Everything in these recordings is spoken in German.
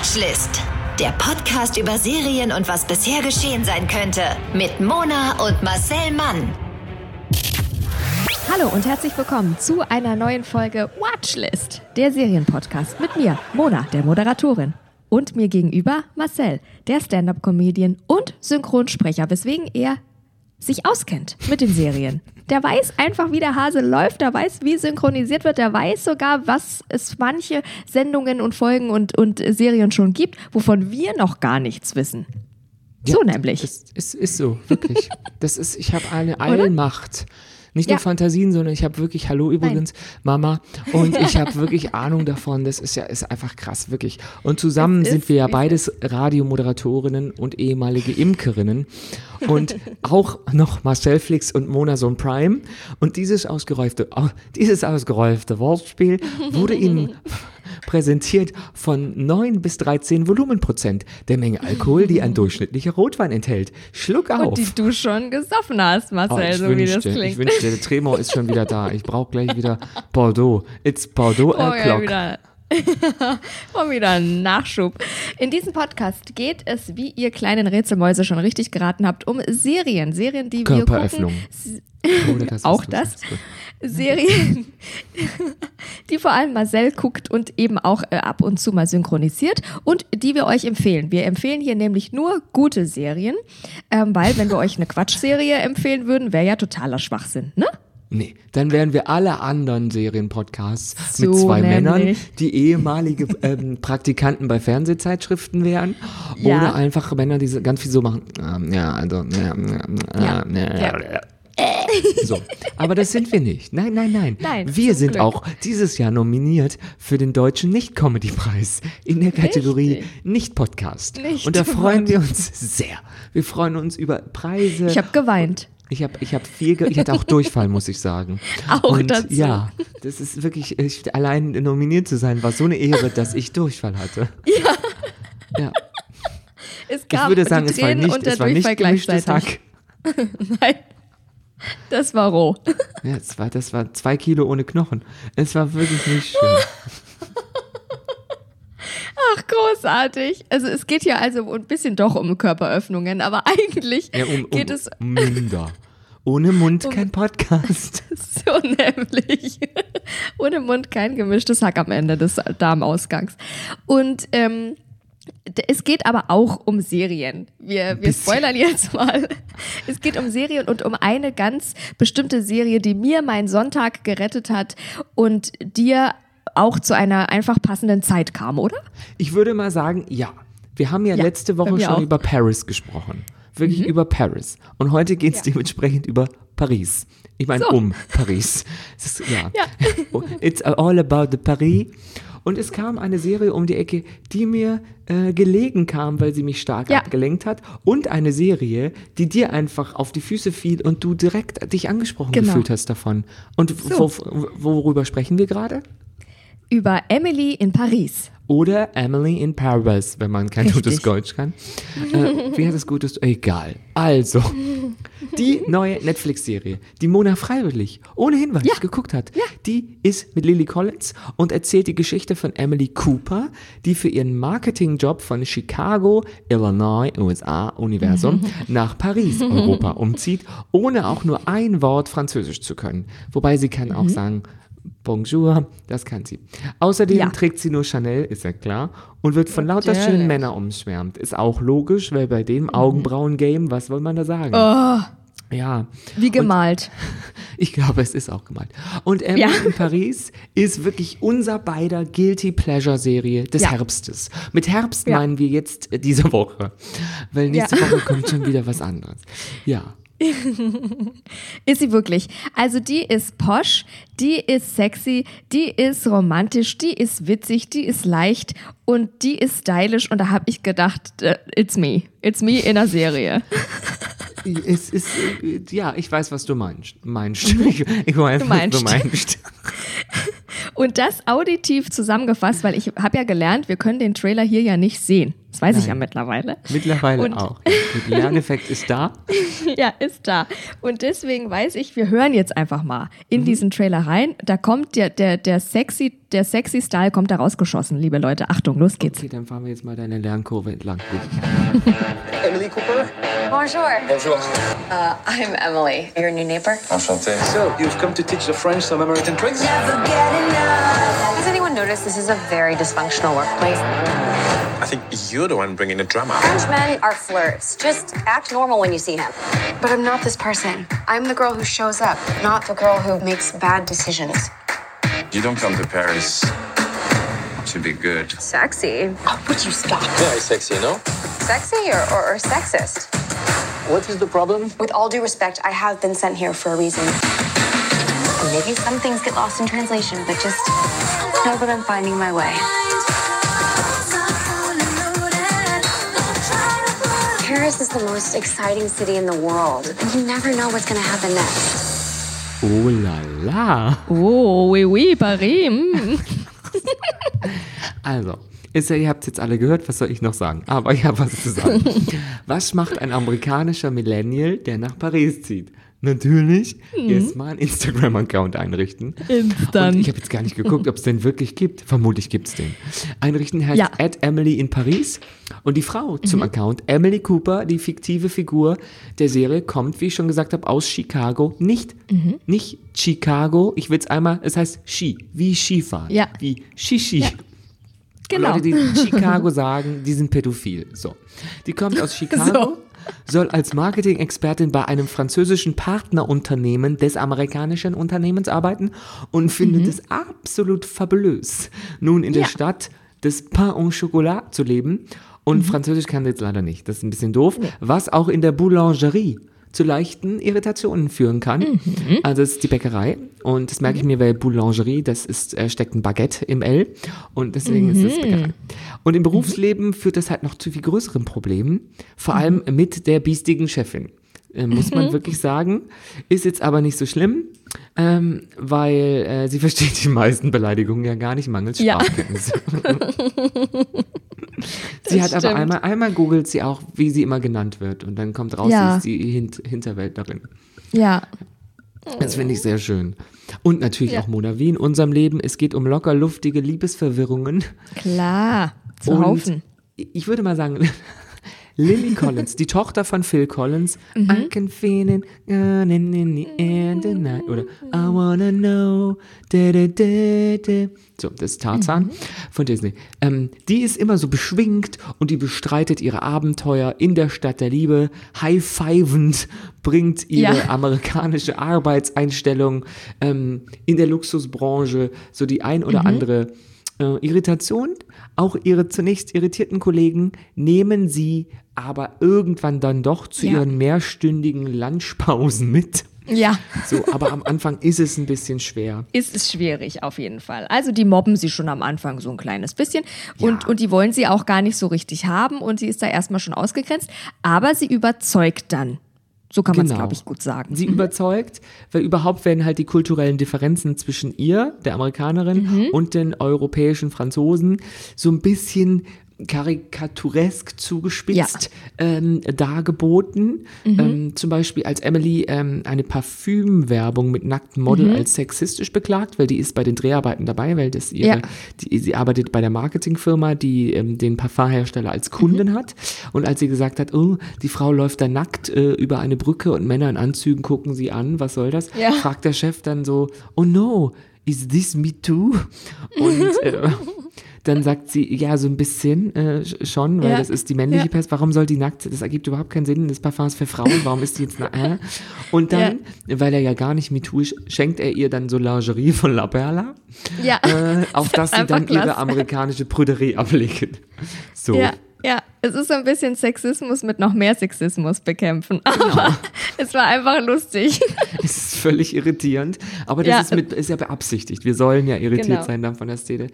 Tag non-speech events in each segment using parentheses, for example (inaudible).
Watchlist. Der Podcast über Serien und was bisher geschehen sein könnte. Mit Mona und Marcel Mann. Hallo und herzlich willkommen zu einer neuen Folge Watchlist, der Serienpodcast mit mir, Mona, der Moderatorin. Und mir gegenüber Marcel, der Stand-up-Comedian und Synchronsprecher, weswegen er sich auskennt mit den Serien. Der weiß einfach, wie der Hase läuft, der weiß, wie synchronisiert wird, der weiß sogar, was es manche Sendungen und Folgen und, und Serien schon gibt, wovon wir noch gar nichts wissen. so nämlich. Es ist, ist so, wirklich. (laughs) Das ist, ich habe eine Allmacht. Nicht nur Ja. Fantasien, sondern ich habe wirklich, hallo übrigens, Mama, und ich (laughs) habe wirklich Ahnung davon. Das ist ja ist einfach krass, wirklich. Und zusammen sind wir ja beides Radiomoderatorinnen und ehemalige Imkerinnen. Und (laughs) auch noch Marcel Flix und Mona Sohn Prime. Und dieses ausgereifte, oh, dieses ausgereifte Wortspiel (laughs) wurde Ihnen präsentiert von 9 bis 13 Volumenprozent der Menge Alkohol, die ein durchschnittlicher Rotwein enthält. Schluck auf. Und die du schon gesoffen hast, Oh, Marcel, ich, so wie das wünschte, ich klingt. wünschte, der Tremor ist schon wieder da. Ich brauche gleich wieder Bordeaux. It's Bordeaux Oh, o'clock. wieder. (laughs) oh, wieder ein Nachschub. In diesem Podcast geht es, wie ihr kleinen Rätselmäuse schon richtig geraten habt, um Serien. Serien, die wir Körperöffnung. gucken. Das ist Auch das? gut. Serien, (laughs) die vor allem Marcel guckt und eben auch äh, ab und zu mal synchronisiert und die wir euch empfehlen. Wir empfehlen hier nämlich nur gute Serien, ähm, weil wenn wir euch eine Quatschserie empfehlen würden, wäre ja totaler Schwachsinn, ne? Nee, dann wären wir alle anderen Serienpodcasts So mit zwei nämlich. Männern, die ehemalige ähm, Praktikanten bei Fernsehzeitschriften wären. Ja. Oder einfach Männer, die ganz viel so machen. Ähm, ja, also, ja, ja, Ja. (laughs) So, aber das sind wir nicht. Nein, nein, nein. Nein, wir sind Glück. auch dieses Jahr nominiert für den deutschen Nicht-Comedy-Preis in der Kategorie. Nicht-Podcast. Nicht Und da freuen wir uns sehr. Wir freuen uns über Preise. Ich habe geweint. Ich habe ich hab viel, ge ich hatte auch Durchfall, muss ich sagen. (laughs) Auch Und dazu. Ja, das ist wirklich, ich, allein nominiert zu sein, war so eine Ehre, dass ich Durchfall hatte. (laughs) Ja. ja. Es Ich gab würde sagen, es war nicht, es war nicht gleichzeitig. Hack. Nein, das war roh. (laughs) Ja, es war, das war zwei Kilo ohne Knochen. Es war wirklich nicht schön. Ach, großartig. Also es geht ja also ein bisschen doch um Körperöffnungen, aber (laughs) eigentlich Ja, um, um, geht es um Münder. Ohne Mund kein Podcast. (laughs) so nämlich. Ohne Mund kein gemischtes Hack am Ende des Darmausgangs. Und ähm, es geht aber auch um Serien. Wir, wir spoilern jetzt mal. Es geht um Serien und um eine ganz bestimmte Serie, die mir meinen Sonntag gerettet hat und dir auch zu einer einfach passenden Zeit kam, oder? Ich würde mal sagen, ja. Wir haben ja, Ja, letzte Woche schon auch. Mhm. über Paris gesprochen. Wirklich über Paris. Und heute geht es dementsprechend über Paris. Ich meine, So. um Paris. Ist, ja. Ja. (laughs) It's all about the Paris. Und es kam eine Serie um die Ecke, die mir äh, gelegen kam, weil sie mich stark Ja. abgelenkt hat. Und eine Serie, die dir einfach auf die Füße fiel und du direkt dich angesprochen Genau. gefühlt hast davon. Und So. wo, worüber sprechen wir gerade? Über Emily in Paris. Oder Emily in Paris, wenn man kein Richtig. gutes Deutsch kann. Äh, wie heißt das gutes? Egal. Also, die neue Netflix-Serie, die Mona freiwillig, ohne Hinweis Ja. geguckt hat, die ist mit Lily Collins und erzählt die Geschichte von Emily Cooper, die für ihren Marketingjob von Chicago, Illinois, USA, Universum (laughs) nach Paris, Europa umzieht, ohne auch nur ein Wort Französisch zu können. Wobei sie kann auch sagen, Bonjour, das kann sie. Außerdem Ja. trägt sie nur Chanel, ist ja klar, und wird von lauter Natürlich. schönen Männern umschwärmt. Ist auch logisch, weil bei dem Augenbrauen-Game, was will man da sagen? Oh, Ja, wie gemalt. (laughs) ich glaube, es ist auch gemeint. Und Emily Ja. in Paris ist wirklich unser beider Guilty Pleasure Serie des Ja. Herbstes. Mit Herbst Ja. meinen wir jetzt diese Woche, weil nächste. Woche kommt schon (laughs) wieder was anderes. Ja. (laughs) Ist sie wirklich. Also die ist posch, die ist sexy, die ist romantisch, die ist witzig, die ist leicht und die ist stylisch. Und da habe ich gedacht, äh, it's me. It's me in einer Serie. (laughs) Es ist, äh, ja, ich weiß, was du meinst. meinst. (laughs) Ich, ich weiß, Du meinst. was du meinst. Und das auditiv zusammengefasst, weil ich habe ja gelernt, wir können den Trailer hier ja nicht sehen. Das weiß ich ja Nein. mittlerweile. Mittlerweile Und- auch. Der Lerneffekt ist da. (laughs) Ja, ist da. Und deswegen weiß ich, wir hören jetzt einfach mal Mhm. in diesen Trailer rein. Da kommt der, der, der sexy, der sexy Style kommt da rausgeschossen, liebe Leute. Achtung, los geht's. Okay, dann fahren wir jetzt mal deine Lernkurve entlang. (laughs) Emily Cooper? Bonjour. Bonjour. Uh, I'm Emily, your new neighbor. Enchanté. So, you've come to teach the French some American tricks? Has anyone noticed this is a very dysfunctional workplace? I think you're the one bringing the drama. Frenchmen are flirts. Just act normal when you see him. But I'm not this person. I'm the girl who shows up, not the girl who makes bad decisions. You don't come to Paris to be good. Sexy. Oh, would you stop? Very sexy, no? Sexy or, or, or sexist? What is the problem? With all due respect, I have been sent here for a reason. Maybe some things get lost in translation, but just know that I'm finding my way. Paris is the most exciting city in the world, and you never know what's going to happen next. Oh la la. Oh, oui, oui, Paris. (laughs) Also, ist ja, ihr habt jetzt alle gehört, was soll ich noch sagen? Aber ich habe was zu sagen. (laughs) was macht ein amerikanischer Millennial, der nach Paris zieht? Natürlich erstmal einen Instagram-Account einrichten. Instant. Und ich habe jetzt gar nicht geguckt, ob es den wirklich gibt. Vermutlich gibt es den. Einrichten heißt Ja. at Emily in Paris. Und die Frau zum Account, Emily Cooper, die fiktive Figur der Serie, kommt, wie ich schon gesagt habe, aus Chicago. Nicht, nicht Chicago. Ich will es einmal, es heißt Ski, wie Skifahren. Ja. Wie Shishi. Genau. Leute, die Chicago (laughs) sagen, die sind pädophil. So. Die kommt aus Chicago, soll als Marketing-Expertin bei einem französischen Partnerunternehmen des amerikanischen Unternehmens arbeiten und findet es absolut fabulös, nun in der Ja. Stadt des Pain au Chocolat zu leben. Und Französisch kann sie jetzt leider nicht. Das ist ein bisschen doof. Was auch in der Boulangerie zu leichten Irritationen führen kann. Also es ist die Bäckerei und das merke ich mir, weil Boulangerie, das ist, äh, steckt ein Baguette im L und deswegen ist es Bäckerei. Und im Berufsleben führt das halt noch zu viel größeren Problemen, vor allem mit der biestigen Chefin. Äh, muss man wirklich sagen. Ist jetzt aber nicht so schlimm, ähm, weil äh, sie versteht die meisten Beleidigungen ja gar nicht mangels Ja. Sprachkenntnisse. (laughs) sie hat aber stimmt. einmal, einmal googelt sie auch, wie sie immer genannt wird und dann kommt raus, Ja. sie ist die Hint Hinterwäldlerin. Ja. Das finde ich sehr schön. Und natürlich Ja. auch Mona, wie in unserem Leben, es geht um locker luftige Liebesverwirrungen. Klar. Zu Haufen. ich würde mal sagen, Lily Collins, die Tochter von Phil Collins, Mhm. I can feel it in, in the air tonight. Oder I wanna know. Da, da, da. So, das ist Tarzan Mhm. von Disney. Ähm, die ist immer so beschwingt und die bestreitet ihre Abenteuer in der Stadt der Liebe. High-fivend bringt ihre Ja. amerikanische Arbeitseinstellung ähm, in der Luxusbranche so die ein Mhm. oder andere äh, Irritation. Auch ihre zunächst irritierten Kollegen nehmen sie aber irgendwann dann doch zu Ja. ihren mehrstündigen Lunchpausen mit. Ja. So, aber am Anfang ist es ein bisschen schwer. ist es schwierig auf jeden Fall. Also die mobben sie schon am Anfang so ein kleines bisschen und, und die wollen sie auch gar nicht so richtig haben und sie ist da erstmal schon ausgegrenzt, aber sie überzeugt dann. So kann man es, Genau. glaube ich, gut sagen. Sie überzeugt, weil überhaupt werden halt die kulturellen Differenzen zwischen ihr, der Amerikanerin, Mhm. und den europäischen Franzosen so ein bisschen karikaturesk zugespitzt ähm, dargeboten. Mhm. Ähm, zum Beispiel als Emily ähm, eine Parfümwerbung mit nacktem Model Mhm. als sexistisch beklagt, weil die ist bei den Dreharbeiten dabei, weil das ihre, Ja. die, sie arbeitet bei der Marketingfirma, die ähm, den Parfumhersteller als Kunden Mhm. hat. Und als sie gesagt hat, oh, die Frau läuft da nackt äh, über eine Brücke und Männer in Anzügen gucken sie an, was soll das? Ja. Fragt der Chef dann so, oh no, is this me too? Und äh, (laughs) dann sagt sie, ja, so ein bisschen äh, sch- schon, weil Ja. das ist die männliche Ja. Pest. Warum soll die nackt? Das ergibt überhaupt keinen Sinn. Das Parfum ist für Frauen. Warum ist die jetzt nackt? Äh? Und dann, weil er ja gar nicht MeToo ist, schenkt er ihr dann so Lingerie von La Perla, ja. äh, auf (laughs) das sie einfach dann ihre klasse. amerikanische Prüderie ablegt. So. Ja, ja, es ist so ein bisschen Sexismus mit noch mehr Sexismus bekämpfen. (laughs) Aber es war einfach lustig. (laughs) Es ist völlig irritierend, aber das Ja. ist, mit, ist ja beabsichtigt. Wir sollen ja irritiert Genau. sein dann von der Szene.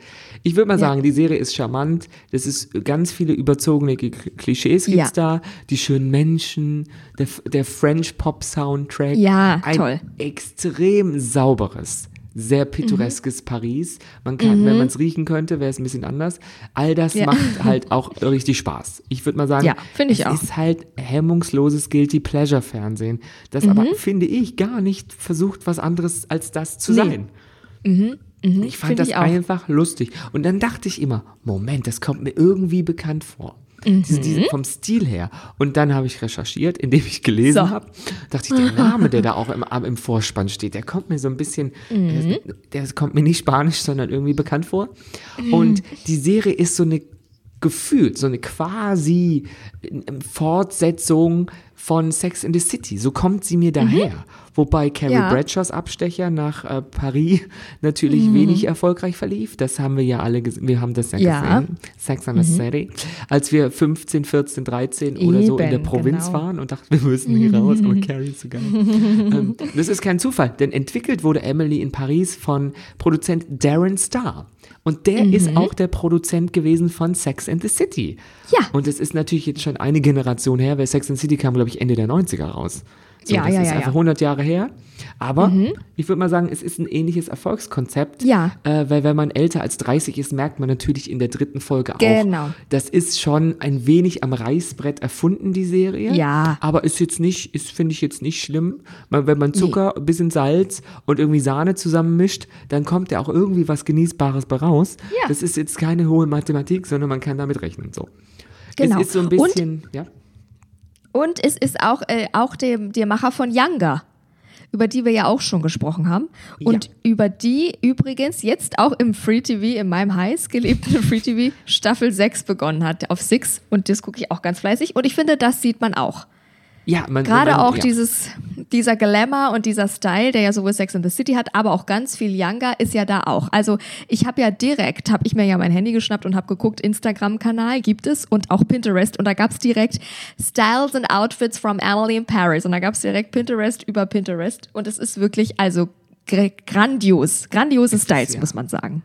Ich würde mal Ja. sagen, die Serie ist charmant. Das ist ganz viele überzogene Klischees gibt's da. Die schönen Menschen, der, der French Pop Soundtrack. Ja, Ein toll. extrem sauberes, sehr pittoreskes Paris. Man kann, wenn man es riechen könnte, wäre es ein bisschen anders. All das Ja. macht (laughs) halt auch richtig Spaß. Ich würde mal sagen, Ja, finde ich es auch. ist halt hemmungsloses Guilty Pleasure Fernsehen, das Mhm. aber, finde ich, gar nicht versucht, was anderes als das zu Nee. sein. Ich fand Finde das ich einfach lustig. Und dann dachte ich immer, Moment, das kommt mir irgendwie bekannt vor. Diese, diese, vom Stil her. Und dann habe ich recherchiert, indem ich gelesen So. habe. Dachte ich, der (laughs) Name, der da auch im, im Vorspann steht, der kommt mir so ein bisschen, der, der kommt mir nicht spanisch, sondern irgendwie bekannt vor. Und die Serie ist so eine gefühlt, so eine quasi ähm, Fortsetzung von Sex in the City. So kommt sie mir daher. Wobei Carrie Ja. Bradshaws Abstecher nach äh, Paris (laughs) natürlich wenig erfolgreich verlief. Das haben wir ja alle gesehen. Wir haben das ja, Ja. gesehen. Sex in the City. Als wir 15, 14, 13 oder so in der Eben, Provinz genau. waren und dachten, wir müssen hier raus, aber (laughs) Carrie ist so geil. ähm, das ist kein Zufall, denn entwickelt wurde Emily in Paris von Produzent Darren Star. Und der ist auch der Produzent gewesen von Sex and the City. Ja. Und es ist natürlich jetzt schon eine Generation her, weil Sex and the City kam, glaube ich, Ende der 90er raus. So, Ja, das ja, ist ja, einfach ja. 100 Jahre her. Aber ich würde mal sagen, es ist ein ähnliches Erfolgskonzept. Ja. Äh, weil wenn man älter als 30 ist, merkt man natürlich in der dritten Folge Genau. auch, das ist schon ein wenig am Reißbrett erfunden, die Serie. Ja. Aber ist jetzt nicht, ist, finde ich jetzt nicht schlimm. Man, wenn man Zucker, ein bisschen Salz und irgendwie Sahne zusammenmischt, dann kommt ja auch irgendwie was Genießbares bei raus. Ja. Das ist jetzt keine hohe Mathematik, sondern man kann damit rechnen. So. Genau. Es ist so ein Und- bisschen, ja. Und es ist auch, äh, auch dem, der Macher von Younger, über die wir ja auch schon gesprochen haben. Und über die übrigens jetzt auch im Free TV, in meinem heiß geliebten Free TV, Staffel 6 begonnen hat, auf Six. Und das gucke ich auch ganz fleißig. Und ich finde, das sieht man auch. Ja, man, Gerade man, auch ja. dieses, dieser Glamour und dieser Style, der ja sowohl Sex in the City hat, aber auch ganz viel Younger, ist ja da auch. Also ich habe ja direkt, habe ich mir ja mein Handy geschnappt und habe geguckt, Instagram-Kanal gibt es und auch Pinterest und da gab es direkt Styles and Outfits from Emily in Paris und da gab es direkt Pinterest über Pinterest und es ist wirklich also gr- grandios, grandiose Styles, ja. muss man sagen.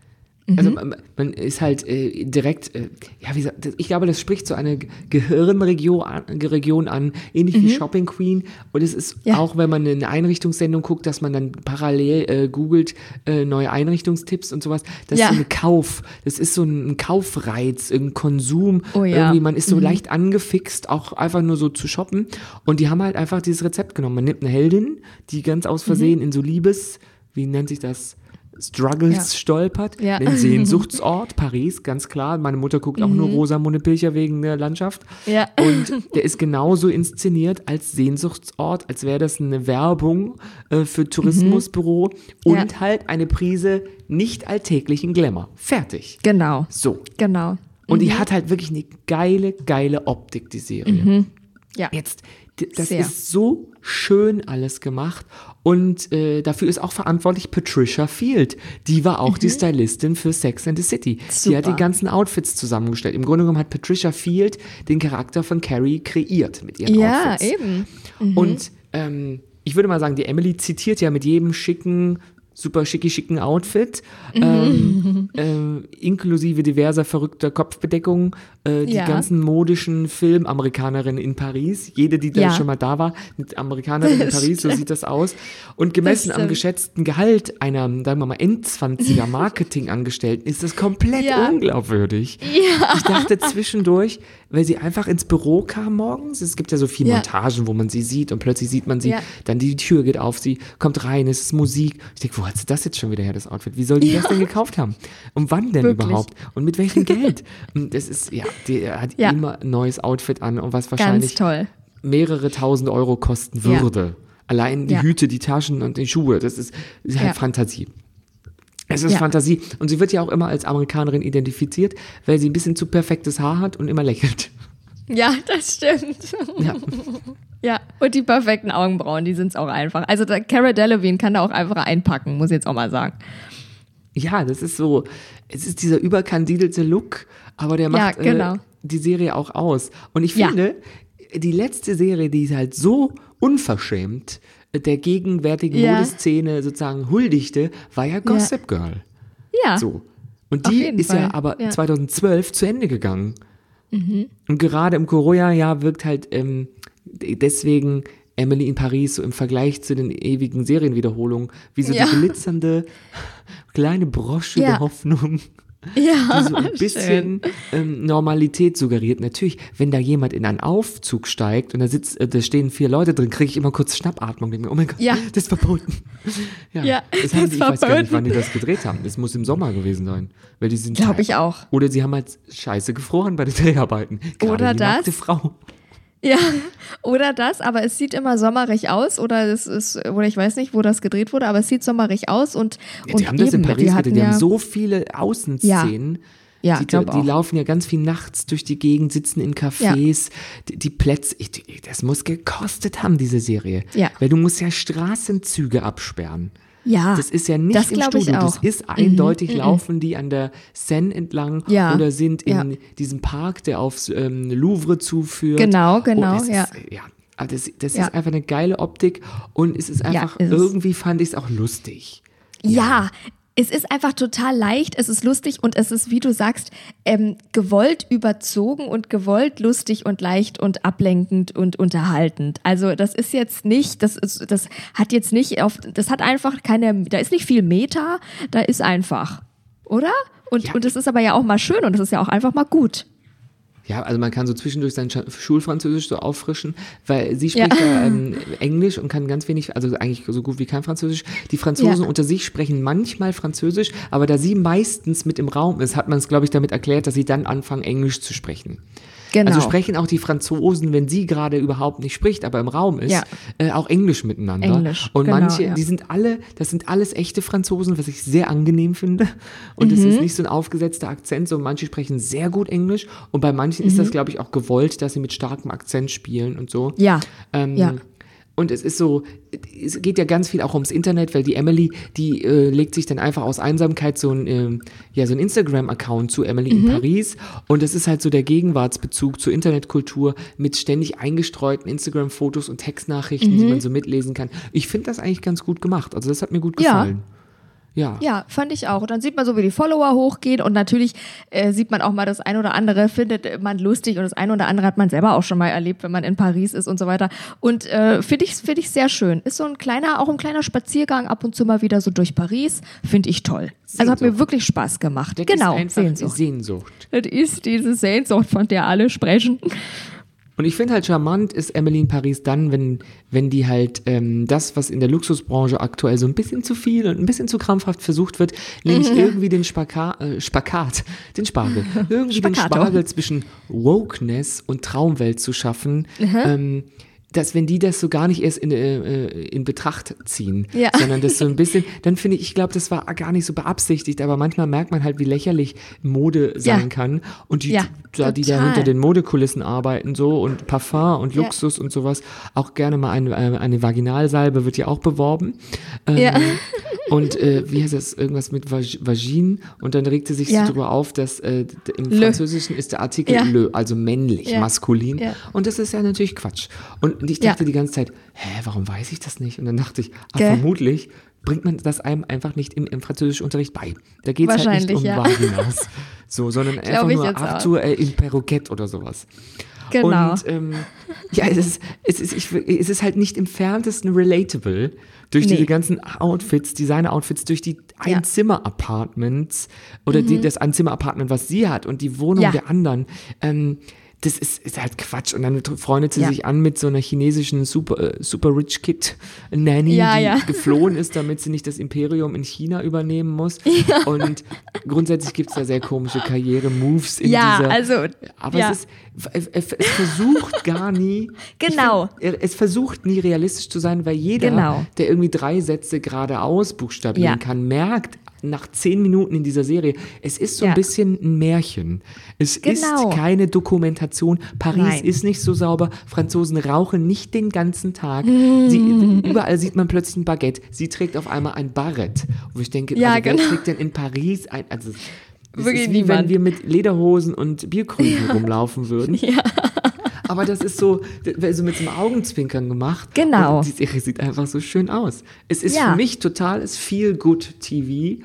Also man, ist halt äh, direkt, äh, ja, wie gesagt, ich glaube, das spricht so eine Ge- Gehirnregion an, Region an, ähnlich wie Shopping Queen. Und es ist Ja. auch, wenn man eine Einrichtungssendung guckt, dass man dann parallel äh, googelt äh, neue Einrichtungstipps und sowas. Das Ja. ist so eine Kauf, das ist so ein Kaufreiz, ein Konsum. Oh ja. Irgendwie, man ist so leicht angefixt, auch einfach nur so zu shoppen. Und die haben halt einfach dieses Rezept genommen. Man nimmt eine Heldin, die ganz aus Versehen in so Liebes, wie nennt sich das? Struggles Ja. stolpert, Ja. einen Sehnsuchtsort, (laughs) Paris, ganz klar. Meine Mutter guckt auch nur Rosamunde Pilcher wegen der Landschaft. Ja. Und (laughs) der ist genauso inszeniert als Sehnsuchtsort, als wäre das eine Werbung äh, für Tourismusbüro und Ja. halt eine Prise nicht alltäglichen Glamour. Fertig. Genau, So. genau. Und die hat halt wirklich eine geile, geile Optik, die Serie. Ja. Jetzt, das Sehr. ist so schön alles gemacht. Und äh, dafür ist auch verantwortlich Patricia Field. Die war auch die Stylistin für Sex and the City. Sie hat Mhm. Super. die ganzen Outfits zusammengestellt. Im Grunde genommen hat Patricia Field den Charakter von Carrie kreiert mit ihren Ja, Outfits. eben. Und ähm, ich würde mal sagen, die Emily zitiert ja mit jedem schicken, super schicki schicken Outfit, ähm, ähm, inklusive diverser verrückter Kopfbedeckungen, äh, die Ja. ganzen modischen Filmamerikanerinnen in Paris. Jede, die da Ja. schon mal da war, mit Amerikanerin in Paris, so sieht das aus. Und gemessen am geschätzten Gehalt einer, sagen wir mal, Endzwanziger (laughs) Marketingangestellten ist das komplett Ja. unglaubwürdig. Ich dachte zwischendurch, weil sie einfach ins Büro kam morgens, es gibt ja so viele Ja. Montagen, wo man sie sieht und plötzlich sieht man sie, Ja. dann die Tür geht auf, sie kommt rein, es ist Musik. Ich denke, wo hat sie das jetzt schon wieder her, das Outfit? Wie soll die das denn gekauft haben? Und wann denn Wirklich. überhaupt? Und mit welchem Geld? (laughs) Und das ist, ja, die hat Ja. immer ein neues Outfit an und was wahrscheinlich toll. mehrere tausend Euro kosten Ja. würde. Allein die Ja. Hüte, die Taschen und die Schuhe, das ist, ist halt Ja. Fantasie. Es ist Ja. Fantasie. Und sie wird ja auch immer als Amerikanerin identifiziert, weil sie ein bisschen zu perfektes Haar hat und immer lächelt. Ja, das stimmt. Ja. Ja, und die perfekten Augenbrauen, die sind es auch einfach. Also der Cara Delevingne kann da auch einfach einpacken, muss ich jetzt auch mal sagen. Ja, das ist so, es ist dieser überkandidelte Look, aber der Ja, macht genau. äh, die Serie auch aus. Und ich finde, die letzte Serie, die ist halt so unverschämt der gegenwärtigen Ja. Modeszene sozusagen huldigte, war ja Gossip Girl. Ja. So. Und die ist ja Fall, aber ja. 2012 zu Ende gegangen. Mhm. Und gerade im Corona-Jahr wirkt halt ähm, deswegen Emily in Paris so im Vergleich zu den ewigen Serienwiederholungen, wie so Ja. die glitzernde kleine Brosche Ja. der Hoffnung (laughs) Ja, die so ein bisschen ähm, Normalität suggeriert. Natürlich, wenn da jemand in einen Aufzug steigt und da sitzt, äh, da stehen vier Leute drin, kriege ich immer kurz Schnappatmung. Denke mir, oh mein Gott, Ja. (laughs) das ist verboten. (laughs) Ja, Ja, das haben das die, ich weiß gar nicht, verboten. wann die das gedreht haben. Das muss im Sommer gewesen sein, weil die sind. Glaub ich auch. Oder sie haben halt Scheiße gefroren bei den Dreharbeiten. Gerade Oder die das. Frau. Ja, oder das, aber es sieht immer sommerig aus oder es ist, oder ich weiß nicht, wo das gedreht wurde, aber es sieht sommerig aus und, Ja, und die haben das in eben, Paris die gedreht. hatten Die ja, haben so viele Außenszenen. Ja, die, glaub die auch. laufen ja ganz viel nachts durch die Gegend, sitzen in Cafés. Die, die Plätze, ich, die- das muss gekostet haben, diese Serie. Ja. Weil du musst ja Straßenzüge absperren. Ja, Das ist ja nicht das im Studio. Mhm. Das ist eindeutig, laufen die an der Seine entlang Ja. oder sind in Ja. diesem Park, der aufs ähm, Louvre zuführt. Genau, genau, Oh, das ja. Ist, ja. Aber das, das Ja. ist einfach eine geile Optik und es ist einfach, ist es. irgendwie fand ich es auch lustig. Ja, es ist einfach total leicht, es ist lustig und es ist, wie du sagst, ähm, gewollt überzogen und gewollt lustig und leicht und ablenkend und unterhaltend. Also das ist jetzt nicht, das ist, das hat jetzt nicht auf, das hat einfach keine, da ist nicht viel Meta, da ist einfach, oder? Und, Ja. und es ist aber ja auch mal schön und es ist ja auch einfach mal gut. Ja, also man kann so zwischendurch sein Schulfranzösisch so auffrischen, weil sie spricht ja, ähm, Englisch und kann ganz wenig, also eigentlich so gut wie kein Französisch. Die Franzosen Ja. unter sich sprechen manchmal Französisch, aber da sie meistens mit im Raum ist, hat man es, glaube ich, damit erklärt, dass sie dann anfangen, Englisch zu sprechen. Genau. Also sprechen auch die Franzosen, wenn sie gerade überhaupt nicht spricht, aber im Raum ist, Ja. äh, auch Englisch miteinander. Englisch, und genau, manche, ja. die sind alle, das sind alles echte Franzosen, was ich sehr angenehm finde. Und es Mhm. ist nicht so ein aufgesetzter Akzent, so manche sprechen sehr gut Englisch und bei manchen ist Mhm. das, glaube ich, auch gewollt, dass sie mit starkem Akzent spielen und so. Ja. Ähm, Ja. Und es ist so, es geht ja ganz viel auch ums Internet, weil die Emily, die äh, legt sich dann einfach aus Einsamkeit so ein, ähm, ja, so ein Instagram-Account zu Emily Mhm. in Paris. Und das ist halt so der Gegenwartsbezug zur Internetkultur mit ständig eingestreuten Instagram-Fotos und Textnachrichten, Mhm. die man so mitlesen kann. Ich finde das eigentlich ganz gut gemacht. Also das hat mir gut gefallen. Ja. Ja, fand ich auch. Und dann sieht man so, wie die Follower hochgehen und natürlich äh, sieht man auch mal das ein oder andere, findet man lustig und das ein oder andere hat man selber auch schon mal erlebt, wenn man in Paris ist und so weiter. Und äh, finde ich, finde ich sehr schön. Ist so ein kleiner, auch ein kleiner Spaziergang ab und zu mal wieder so durch Paris. Finde ich toll. Also hat mir Sehnsucht. wirklich Spaß gemacht. Das genau, ist Sehnsucht. Sehnsucht. Das ist diese Sehnsucht, von der alle sprechen. Und ich finde halt charmant ist Emily in Paris dann, wenn, wenn die halt ähm, das, was in der Luxusbranche aktuell so ein bisschen zu viel und ein bisschen zu krampfhaft versucht wird, nämlich Mhm. irgendwie den Spaka äh, Spakat, den Spargel, (laughs) irgendwie den Spakato. Spargel zwischen Wokeness und Traumwelt zu schaffen. Ähm, dass wenn die das so gar nicht erst in, äh, äh, in Betracht ziehen, Ja. (laughs) sondern das so ein bisschen, (laughs) dann finde ich, ich glaube, das war gar nicht so beabsichtigt, aber manchmal merkt man halt, wie lächerlich Mode sein Ja. kann und die, Ja, da, die da hinter den Modekulissen arbeiten so und Parfum und. Luxus und sowas. Auch gerne mal eine, äh, eine Vaginalsalbe wird ja auch beworben. Ähm, Ja. (laughs) Und äh, wie heißt das? Irgendwas mit Vag Vagin. Und dann regt sie sich Ja. so darüber auf, dass äh, im Le. Französischen ist der Artikel le, also männlich, maskulin. Ja. Und das ist ja natürlich Quatsch. Und ich Ja. dachte die ganze Zeit, hä, warum weiß ich das nicht? Und dann dachte ich, Gell? vermutlich bringt man das einem einfach nicht im, im Französischunterricht bei. Da geht es halt nicht um ja. Vaginas. So, sondern (laughs) einfach ich nur. Arthur äh, in Perroquette oder sowas. Genau. Und ähm, ja, es ist, es, ist, ich, es ist halt nicht im ferntesten relatable durch Nee. diese ganzen Outfits, Designer-Outfits, durch die Ja. Mhm. Einzimmer-Apartments oder die, das Einzimmer-Apartment, was sie hat und die Wohnung Ja. der anderen. Ähm, das ist, ist halt Quatsch. Und dann freundet sie Ja. sich an mit so einer chinesischen Super, äh, Super Rich Kid Nanny, Ja, die ja. (laughs) geflohen ist, damit sie nicht das Imperium in China übernehmen muss. Und grundsätzlich gibt es da sehr komische Karriere-Moves in Ja, dieser. also, Aber ja. es ist, es, es versucht gar nie. (laughs) Genau. Find, es versucht nie realistisch zu sein, weil jeder, Genau. der irgendwie drei Sätze geradeaus buchstabieren kann, merkt nach zehn Minuten in dieser Serie, es ist so Ja. ein bisschen ein Märchen. Es Genau. ist keine Dokumentation. Paris Nein. ist nicht so sauber. Franzosen rauchen nicht den ganzen Tag. Mm. Sie, überall sieht man plötzlich ein Baguette. Sie trägt auf einmal ein Barett. Wo ich denke, Ja, also wer genau. trägt denn in Paris ein, also es Wirklich ist wie niemand. wenn wir mit Lederhosen und Bierkrügen rumlaufen würden. (laughs) Aber das ist so, so mit so einem Augenzwinkern gemacht. Genau. Und die Serie sieht einfach so schön aus. Es ist Ja. für mich totales Feel-Good TV.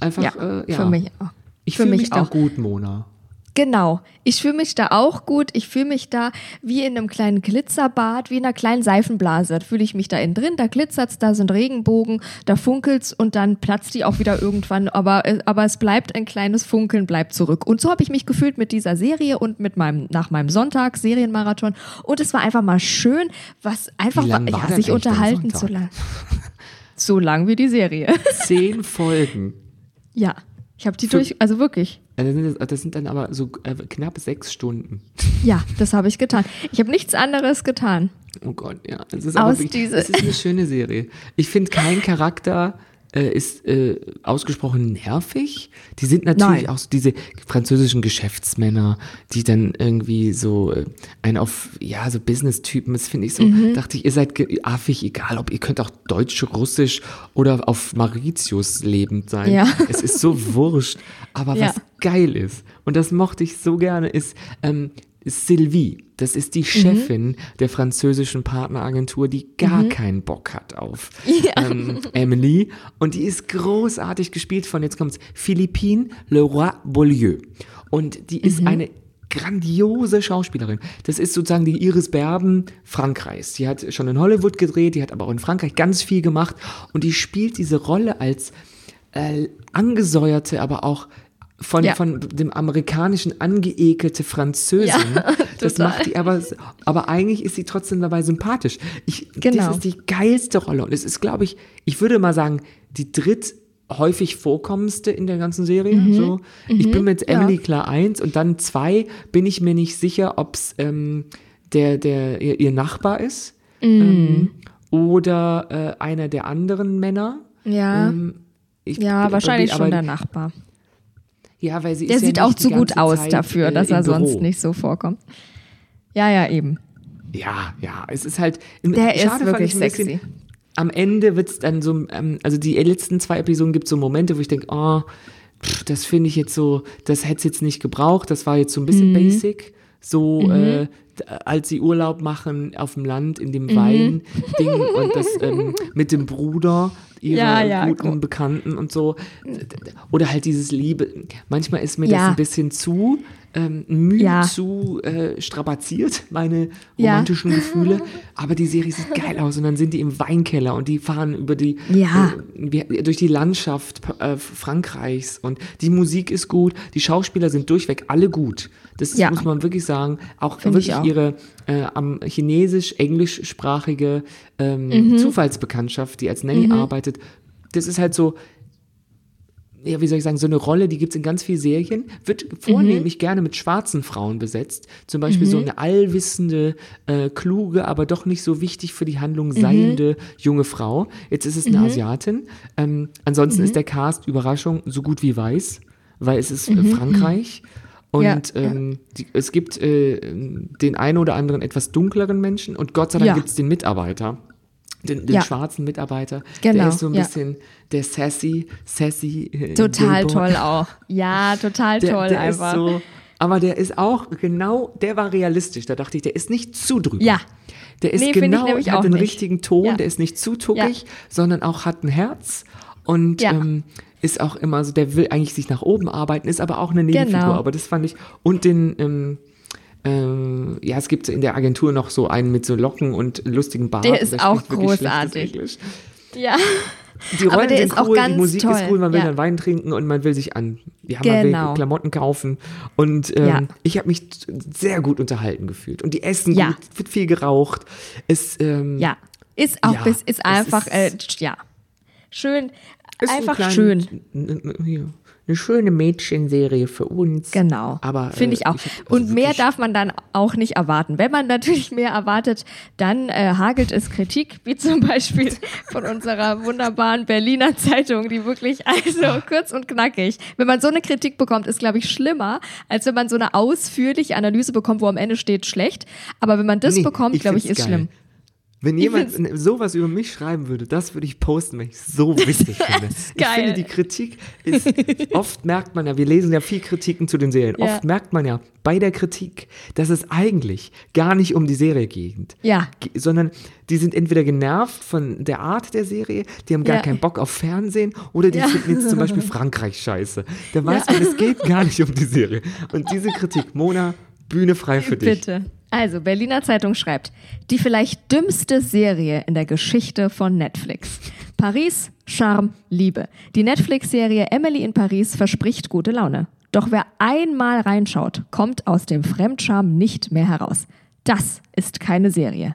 Einfach, Ja, äh, ja. für mich auch. Ich Für fühle mich mich da auch. gut, Mona. Genau. Ich fühle mich da auch gut. Ich fühle mich da wie in einem kleinen Glitzerbad, wie in einer kleinen Seifenblase. Da fühle ich mich da innen drin, da glitzert's, da sind Regenbogen, da funkelt's und dann platzt die auch wieder irgendwann. Aber, aber es bleibt ein kleines Funkeln, bleibt zurück. Und so habe ich mich gefühlt mit dieser Serie und mit meinem, nach meinem Sonntag, Serienmarathon. Und es war einfach mal schön, was einfach war, ja, sich unterhalten zu lang. (laughs) So lang wie die Serie. Zehn Folgen. (laughs) ja. Ich habe die Für- durch, also wirklich. Also Das sind, das- sind dann aber so äh, knapp sechs Stunden. Ja, das habe ich getan. Ich habe nichts anderes getan. Oh Gott, ja. Es ist aber Aus diese- es ist eine schöne Serie. Ich finde, kein Charakter äh, ist äh, ausgesprochen nervig. Die sind natürlich Nein. auch so diese französischen Geschäftsmänner, die dann irgendwie so äh, einen auf, ja, so Business-Typen, das finde ich so, Mhm. dachte ich, ihr seid affig, egal ob ihr könnt auch Deutsch, Russisch oder auf Mauritius lebend sein. Ja. (laughs) Es ist so wurscht. Aber Ja. was geil ist, und das mochte ich so gerne, ist ähm, Sylvie. Das ist die Chefin der französischen Partneragentur, die gar keinen Bock hat auf (laughs) ähm, Emily. Und die ist großartig gespielt von, jetzt kommt's, Philippine Leroy Beaulieu. Und die ist eine grandiose Schauspielerin. Das ist sozusagen die Iris Berben Frankreichs. Die hat schon in Hollywood gedreht, die hat aber auch in Frankreich ganz viel gemacht und die spielt diese Rolle als äh, angesäuerte, aber auch von, Ja. von dem amerikanischen angeekelte Französin. (laughs) das total. macht die aber, aber eigentlich ist sie trotzdem dabei sympathisch. Ich, Genau. Das ist die geilste Rolle und es ist, glaube ich, ich würde mal sagen, die dritt häufig vorkommendste in der ganzen Serie. So. Ich bin mit Emily klar eins und dann zwei bin ich mir nicht sicher, ob es ähm, der, der, ihr, ihr Nachbar ist ähm, oder äh, einer der anderen Männer. Ja. Ähm, ich- Ja, wahrscheinlich aber- schon der Nachbar. Ja, weil sie Der ist ja sieht nicht auch zu gut aus Zeit, dafür, äh, dass er sonst Büro. nicht so vorkommt. Ja, ja, eben. Ja, ja, es ist halt. Der ist fand wirklich ich ein bisschen, sexy. Am Ende wird es dann so, ähm, also die letzten zwei Episoden gibt es so Momente, wo ich denke, oh, pff, das finde ich jetzt so, das hätte es jetzt nicht gebraucht, das war jetzt so ein Mhm. bisschen basic. So, äh, d- als sie Urlaub machen auf dem Land in Mhm. dem Wein-Ding und das ähm, mit dem Bruder ihrer Ja, ja, guten cool. Bekannten und so. Oder halt dieses Liebe. Manchmal ist mir das Ja. ein bisschen zu ähm, müh, Ja. zu äh, strapaziert, meine Ja. romantischen Gefühle. (laughs) Aber die Serie sieht geil aus und dann sind die im Weinkeller und die fahren über die Ja. äh, durch die Landschaft äh, Frankreichs und die Musik ist gut, die Schauspieler sind durchweg alle gut. Das Ja. muss man wirklich sagen. Auch Finde ich wirklich auch. ihre äh, am chinesisch-englischsprachige ähm, Mhm. Zufallsbekanntschaft, die als Nanny arbeitet. Das ist halt so, ja, wie soll ich sagen, so eine Rolle, die gibt's in ganz vielen Serien, wird vornehmlich gerne mit schwarzen Frauen besetzt. Zum Beispiel so eine allwissende, äh, kluge, aber doch nicht so wichtig für die Handlung seiende junge Frau. Jetzt ist es eine Asiatin. Ähm, ansonsten ist der Cast, Überraschung, so gut wie weiß, weil es ist äh, Frankreich. Und Ja, ähm, die, es gibt äh, den einen oder anderen etwas dunkleren Menschen und Gott sei Dank Ja. gibt's den Mitarbeiter. Den, den Ja. schwarzen Mitarbeiter, Genau, der ist so ein ja. bisschen der sassy, sassy. äh, Total Billboy. toll auch. Ja, total Der, toll der einfach. So, aber der ist auch genau, der war realistisch. Da dachte ich, der ist nicht zu drüber. Ja. Der ist Nee, ich genau, nämlich hat den nicht. richtigen Ton, Ja. der ist nicht zu tuckig, sondern auch hat ein Herz und ähm, ist auch immer so, der will eigentlich sich nach oben arbeiten, ist aber auch eine Nebenfigur. Genau. Aber das fand ich, und den, ähm, ähm, ja, es gibt in der Agentur noch so einen mit so Locken und lustigen Bart. Der ist auch großartig. Ja. Die Aber Rollen sind ist auch cool, die Musik toll, ist cool, man will ja. dann Wein trinken und man will sich an, ja, man Genau. will Klamotten kaufen. Und ähm, Ja. ich habe mich sehr gut unterhalten gefühlt. Und die essen Ja. gut, wird viel geraucht. Es, ähm, Ja. Ist auch bis, ist einfach, ist- äh, ja. Schön. ist ein einfach klein- schön. Eine schöne Mädchenserie für uns. Genau. Aber finde äh, ich auch. hab also Und mehr darf man dann auch nicht erwarten. Wenn man natürlich mehr erwartet, dann äh, hagelt es Kritik, wie zum Beispiel (laughs) von unserer wunderbaren Berliner Zeitung, die wirklich also kurz und knackig. Wenn man so eine Kritik bekommt, ist glaube ich schlimmer, als wenn man so eine ausführliche Analyse bekommt, wo am Ende steht schlecht. Aber wenn man das Nee, bekommt, ich glaube ich, ist geil. schlimm. Wenn jemand sowas über mich schreiben würde, das würde ich posten, wenn ich es so (laughs) wichtig finde. Ich finde, die Kritik ist, oft merkt man ja, wir lesen ja viel Kritiken zu den Serien, Ja. oft merkt man ja bei der Kritik, dass es eigentlich gar nicht um die Serie geht. Ja. Sondern die sind entweder genervt von der Art der Serie, die haben gar Ja. keinen Bock auf Fernsehen oder die finden jetzt zum Beispiel (laughs) Frankreich scheiße. Da weiß man, es geht gar nicht um die Serie. Und diese Kritik, Mona, Bühne frei für dich. Bitte. Also, Berliner Zeitung schreibt, die vielleicht dümmste Serie in der Geschichte von Netflix. Paris, Charme, Liebe. Die Netflix-Serie Emily in Paris verspricht gute Laune. Doch wer einmal reinschaut, kommt aus dem Fremdscham nicht mehr heraus. Das ist keine Serie.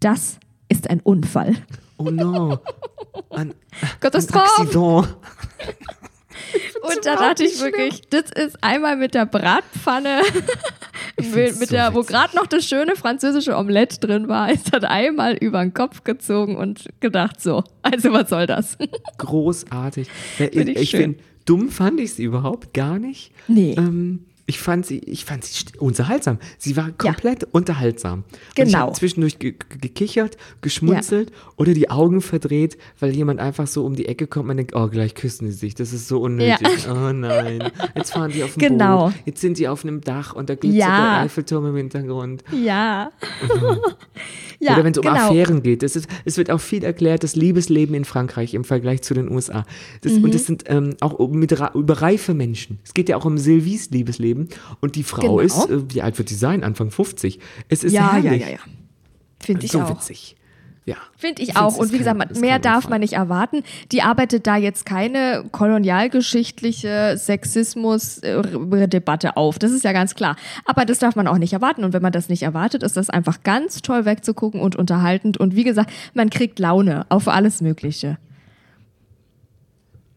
Das ist ein Unfall. Oh no. Ein, (laughs) Katastrophe! (laughs) Und da dachte ich wirklich, das ist einmal mit der Bratpfanne, (laughs) mit, mit so der, wo gerade noch das schöne französische Omelette drin war, (laughs) ist das einmal über den Kopf gezogen und gedacht, so, also was soll das? Großartig. Ja, ich ich finde, dumm fand ich sie überhaupt gar nicht. Nee. Ähm, ich fand sie, ich fand sie unterhaltsam. Sie war komplett unterhaltsam. Und ich Genau. habe zwischendurch ge ge- gekichert, geschmunzelt oder die Augen verdreht, weil jemand einfach so um die Ecke kommt und man denkt, oh, gleich küssen sie sich. Das ist so unnötig. Oh nein. Jetzt fahren die auf dem Genau. Boot. Jetzt sind die auf einem Dach und da glitzert Ja. der Eiffelturm im Hintergrund. Ja. (laughs) ja, Oder wenn es um genau. Affären geht. Das ist, es wird auch viel erklärt, das Liebesleben in Frankreich im Vergleich zu den USA. Das, Mhm. Und es sind ähm, auch um- mit, über reife Menschen. Es geht ja auch um Sylvies Liebesleben. Und die Frau Genau. ist, äh, wie alt wird die sein? Anfang 50. Es ist Ja, ja, herrlich. ja, ja. Finde ich so auch. witzig. Ja. Finde ich find's, auch. Und wie gesagt, kein- ist mehr darf Unfall. man nicht erwarten. Die arbeitet da jetzt keine kolonialgeschichtliche Sexismus-Debatte auf. Das ist ja ganz klar. Aber das darf man auch nicht erwarten. Und wenn man das nicht erwartet, ist das einfach ganz toll wegzugucken und unterhaltend. Und wie gesagt, man kriegt Laune auf alles Mögliche.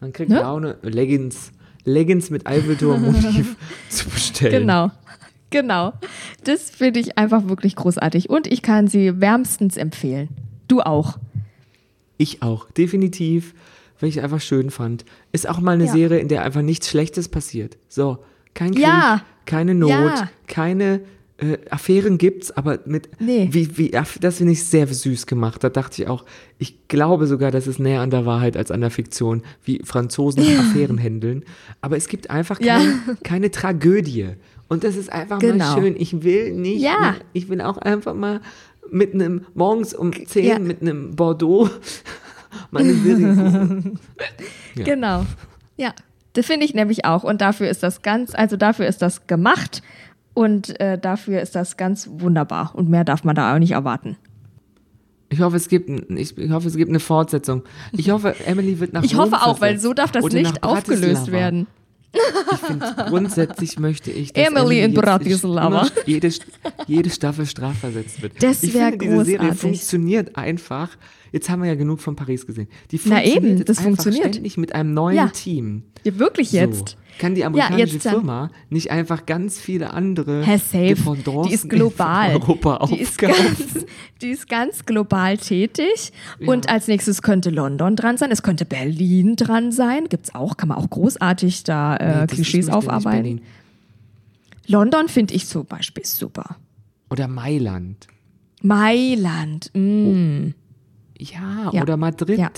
Man kriegt Ne? Laune, Leggings, Leggings mit Eiffelturm-Motiv (laughs) zu bestellen. Genau. Genau. Das finde ich einfach wirklich großartig. Und ich kann sie wärmstens empfehlen. Du auch. Ich auch, definitiv, weil ich es einfach schön fand. Ist auch mal eine Ja. Serie, in der einfach nichts Schlechtes passiert. So, kein Krieg, Ja. keine Not, Ja. keine äh, Affären gibt's, aber mit Nee. wie, wie das finde ich sehr süß gemacht. Da dachte ich auch, ich glaube sogar, das ist näher an der Wahrheit als an der Fiktion, wie Franzosen (laughs) Affären handeln. Aber es gibt einfach Ja. keine, keine Tragödie. Und das ist einfach Genau. mal schön. Ich will nicht, Ja. ich will auch einfach mal mit einem, morgens um 10 Ja. mit einem Bordeaux (laughs) meine Serie. (laughs) Ja. Genau. Ja, das finde ich nämlich auch. Und dafür ist das ganz, also dafür ist das gemacht und äh, dafür ist das ganz wunderbar. Und mehr darf man da auch nicht erwarten. Ich hoffe, es gibt, ich, ich hoffe, es gibt eine Fortsetzung. Ich hoffe, Emily wird nach Ich Rom hoffe auch, weil so darf das Oder nicht aufgelöst werden. Ich finde, grundsätzlich möchte ich, dass Emily in jetzt Bratislava. Jede, jede Staffel strafversetzt wird. Das ich wär finde, diese Serie großartig. funktioniert einfach. Jetzt haben wir ja genug von Paris gesehen. Die Na funktioniert eben, jetzt das einfach funktioniert. ständig mit einem neuen Ja. Team. Ja, wirklich So. jetzt. Kann die amerikanische jetzt dann. Firma nicht einfach ganz viele andere Herr Safe, die ist global. in Europa die, ist ganz, die ist ganz global tätig. Und als nächstes könnte London dran sein. Es könnte Berlin dran sein. Gibt's auch, kann man auch großartig da äh, Nee, Klischees aufarbeiten. London finde ich zum Beispiel super. Oder Mailand. Mailand. Mm. Ja, Ja. oder Madrid. Ja.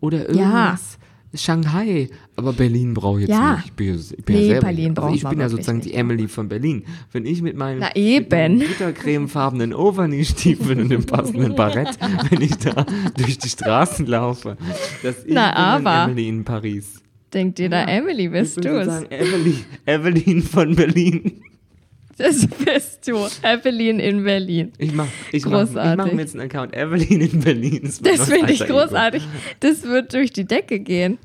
Oder irgendwas. Shanghai. Aber Berlin brauche ich jetzt Ja. nicht. Ich bin, ja- ich bin Nee, ja selber Berlin also ich bin ja wirklich sozusagen die Emily von Berlin. Wenn ich mit meinen, bittercremefarbenen Overknee-Stiefeln und dem passenden Barett, (laughs) wenn ich da durch die Straßen laufe, dann aber. Emily in Paris. Denkt ihr da, Emily, bist du's? sozusagen Emily, Evelyn von Berlin. Das bist du. Evelyn in Berlin. Ich mach, ich mach, ich mach Großartig. mir jetzt einen Account Evelyn in Berlin. Das mein finde ich alter Ego. großartig. Das wird durch die Decke gehen.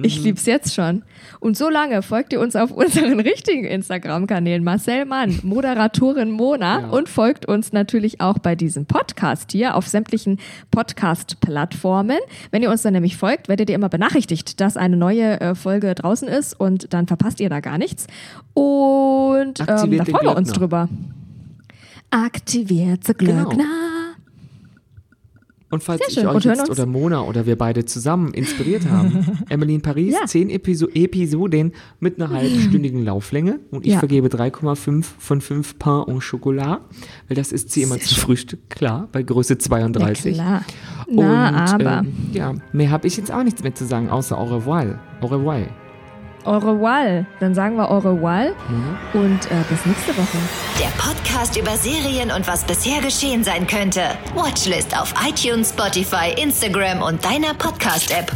Mhm. Ich lieb's jetzt schon. Und so lange folgt ihr uns auf unseren (laughs) richtigen Instagram-Kanälen. Marcel Mann, Moderatorin Mona Ja. und folgt uns natürlich auch bei diesem Podcast hier auf sämtlichen Podcast-Plattformen. Wenn ihr uns dann nämlich folgt, werdet ihr immer benachrichtigt, dass eine neue äh, Folge draußen ist und dann verpasst ihr da gar nichts. Und ähm, da freuen wir uns Glöckner. drüber. Aktiviert the Genau. Und falls ich euch jetzt uns- oder Mona oder wir beide zusammen inspiriert haben, (laughs) Emily in Paris, Ja. zehn Episo Episoden mit einer halbstündigen Lauflänge und ich Ja. vergebe 3,5 von 5 Pain au Chocolat, weil das ist sie immer Sehr schön. Frühstück, klar, bei Größe 32. Na klar. Na, und, aber. Ähm, ja, mehr habe ich jetzt auch nichts mehr zu sagen, außer au revoir. Au revoir. Au revoir. Dann sagen wir au revoir Mhm. und äh, bis nächste Woche. Der Podcast über Serien und was bisher geschehen sein könnte. Watchlist auf iTunes, Spotify, Instagram und deiner Podcast-App.